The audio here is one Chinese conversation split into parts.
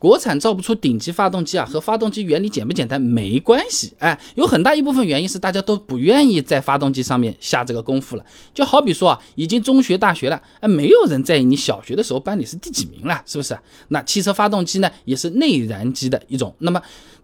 国产造不出顶级发动机啊，和发动机原理简不简单没关系。哎，有很大一部分原因是大家都不愿意在发动机上面下这个功夫了。就好比说啊，已经中学、大学了，哎，没有人在意你小学的时候班里是第几名了，是不是？那汽车发动机呢，也是内燃机的一种。那么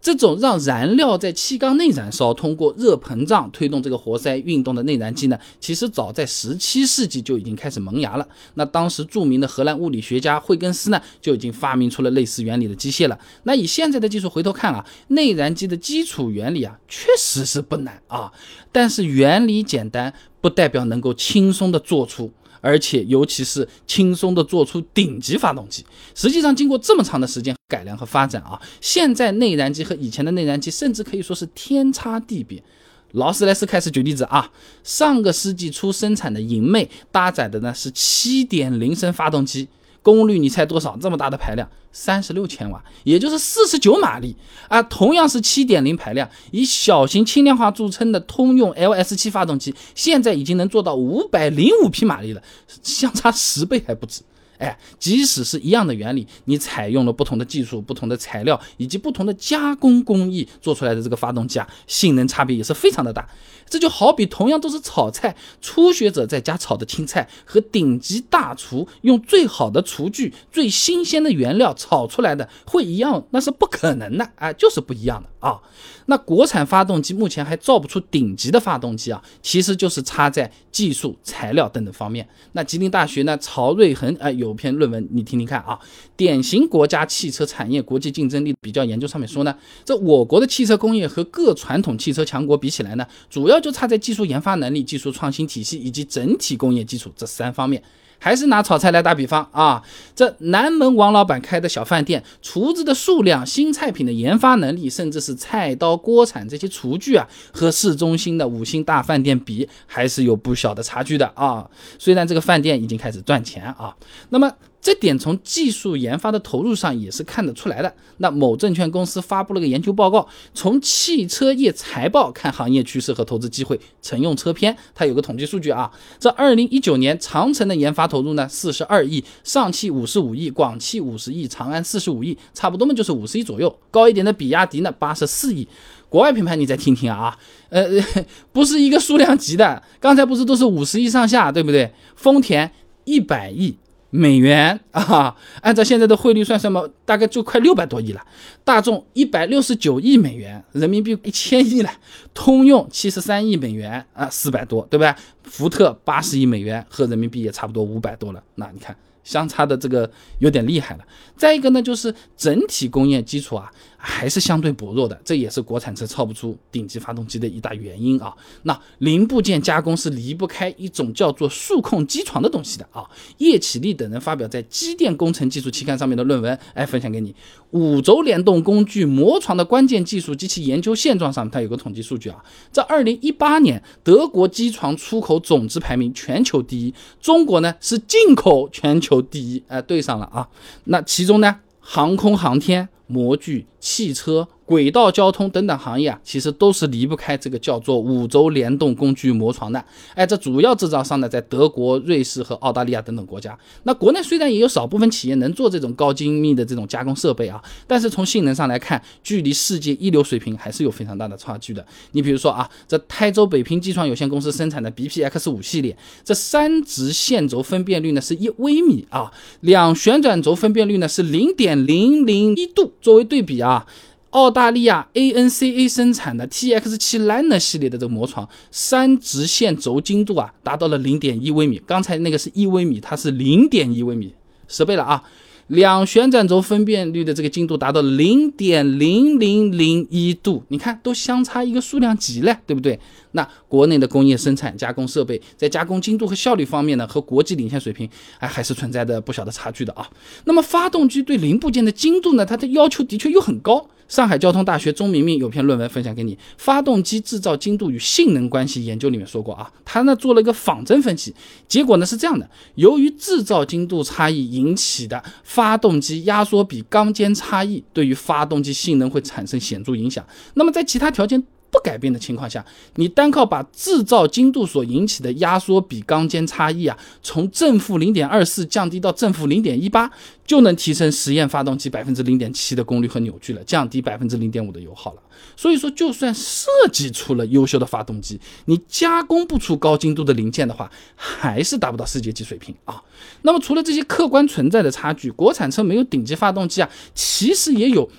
这种让燃料在气缸内燃烧，通过热膨胀推动这个活塞运动的内燃机呢，其实早在十七世纪就已经开始萌芽了。那当时著名的荷兰物理学家惠更斯呢，就已经发明出了类似原理。的机械了，那以现在的技术回头看啊，内燃机的基础原理啊，确实是不难啊，但是原理简单不代表能够轻松的做出，而且尤其是轻松的做出顶级发动机。实际上，经过这么长的时间改良和发展啊，现在内燃机和以前的内燃机甚至可以说是天差地别。劳斯莱斯开始举例子啊，上个世纪初生产的银魅搭载的呢是7.0升发动机。功率你猜多少？这么大的排量，三十六千瓦，也就是四十九马力啊。同样是七点零排量，以小型轻量化著称的通用 LS 七发动机，现在已经能做到五百零五匹马力了，相差十倍还不止。哎，即使是一样的原理，你采用了不同的技术、不同的材料以及不同的加工工艺做出来的这个发动机啊，性能差别也是非常的大。这就好比同样都是炒菜，初学者在家炒的青菜和顶级大厨用最好的厨具、最新鲜的原料炒出来的会一样，那是不可能的啊，就是不一样的啊。那国产发动机目前还造不出顶级的发动机啊，其实就是差在技术、材料等等方面。那吉林大学呢，曹瑞恒啊有。有篇论文，你听听看啊，典型国家汽车产业国际竞争力比较研究上面说呢，这我国的汽车工业和各传统汽车强国比起来呢，主要就差在技术研发能力、技术创新体系以及整体工业基础这三方面。还是拿炒菜来打比方啊，这南门王老板开的小饭店，厨子的数量、新菜品的研发能力，甚至是菜刀、锅铲这些厨具啊，和市中心的五星大饭店比，还是有不小的差距的啊。虽然这个饭店已经开始赚钱啊，那么。这点从技术研发的投入上也是看得出来的。那某证券公司发布了个研究报告，从汽车业财报看行业趋势和投资机会。乘用车篇它有个统计数据啊，这二零一九年长城的研发投入呢四十二亿，上汽五十五亿，广汽五十亿，长安四十五亿，差不多嘛就是五十亿左右。高一点的比亚迪呢八十四亿。国外品牌你再听听啊，呃，不是一个数量级的。刚才不是都是五十亿上下，对不对？丰田一百亿。美元 啊，按照现在的汇率算什么，大概就快六百多亿了。大众一百六十九亿美元，人民币一千亿了。通用七十三亿美元啊，四百多，对吧？福特八十亿美元，和人民币也差不多五百多了。那你看。相差的这个有点厉害了。再一个呢，就是整体工业基础啊还是相对薄弱的，这也是国产车造不出顶级发动机的一大原因啊。那零部件加工是离不开一种叫做数控机床的东西的啊。叶启立等人发表在《机电工程技术》期刊上面的论文，哎，分享给你。五轴联动工具磨床的关键技术及其研究现状上，它有个统计数据啊。在二零一八年，德国机床出口总值排名全球第一，中国呢是进口全球第一，哎，对上了啊。那其中呢，航空航天模具、汽车。轨道交通等等行业啊，其实都是离不开这个叫做五轴联动工具磨床的。哎，这主要制造商呢，在德国、瑞士和澳大利亚等等国家。那国内虽然也有少部分企业能做这种高精密的这种加工设备啊，但是从性能上来看，距离世界一流水平还是有非常大的差距的。你比如说啊，这台州北平机床有限公司生产的 BPX 五系列，这三直线轴分辨率呢是一微米啊，两旋转轴分辨率呢是零点零零一度。作为对比啊。澳大利亚 ANCA 生产的 TX7 Liner 系列的这个磨床，三直线轴精度啊达到了零点一微米，刚才那个是一微米，它是零点一微米，十倍了啊！两旋转轴分辨率的这个精度达到零点零零零一度，你看都相差一个数量级了，对不对？那国内的工业生产加工设备在加工精度和效率方面呢，和国际领先水平，哎，还是存在着不小的差距的啊。那么发动机对零部件的精度呢，它的要求的确又很高。上海交通大学钟明明有篇论文分享给你，发动机制造精度与性能关系研究里面说过啊，他呢做了一个仿真分析，结果呢是这样的，由于制造精度差异引起的发动机压缩比钢间差异，对于发动机性能会产生显著影响。那么在其他条件。改变的情况下，你单靠把制造精度所引起的压缩比缸间差异啊，从正负零点二四降低到正负零点一八，就能提升实验发动机百分之零点七的功率和扭矩了，降低百分之零点五的油耗了。所以说，就算设计出了优秀的发动机，你加工不出高精度的零件的话，还是达不到世界级水平啊。那么除了这些客观存在的差距，国产车没有顶级发动机啊，其实也有。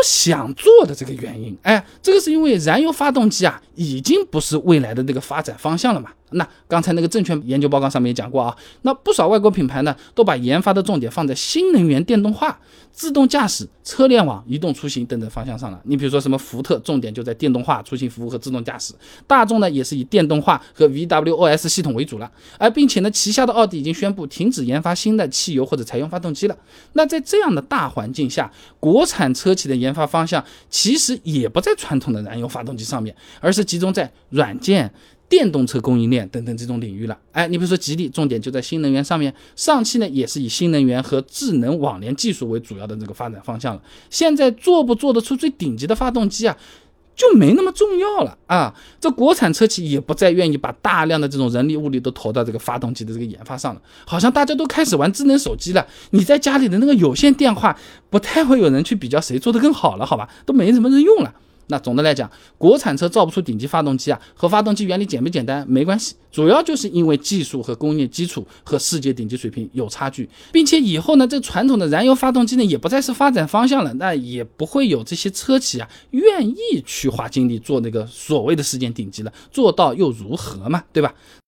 不想做的这个原因，哎，这个是因为燃油发动机啊，已经不是未来的那个发展方向了嘛。那刚才那个证券研究报告上面也讲过啊，那不少外国品牌呢，都把研发的重点放在新能源电动化、自动驾驶、车联网、移动出行等等方向上了。你比如说什么福特，重点就在电动化、出行服务和自动驾驶；大众呢，也是以电动化和 VWOS 系统为主了。而并且呢，旗下的奥迪已经宣布停止研发新的汽油或者柴油发动机了。那在这样的大环境下，国产车企的研发方向其实也不在传统的燃油发动机上面，而是集中在软件。电动车供应链等等这种领域了，哎，你比如说吉利，重点就在新能源上面，上汽呢也是以新能源和智能网联技术为主要的这个发展方向了。现在做不做得出最顶级的发动机啊，就没那么重要了啊。这国产车企也不再愿意把大量的这种人力物力都投到这个发动机的这个研发上了，好像大家都开始玩智能手机了。你在家里的那个有线电话，不太会有人去比较谁做的更好了，好吧，都没什么人用了。那总的来讲，国产车造不出顶级发动机啊，和发动机原理简不简单没关系，主要就是因为技术和工业基础和世界顶级水平有差距，并且以后呢，这传统的燃油发动机呢也不再是发展方向了，那也不会有这些车企啊愿意去花精力做那个所谓的世界顶级了，做到又如何嘛，对吧？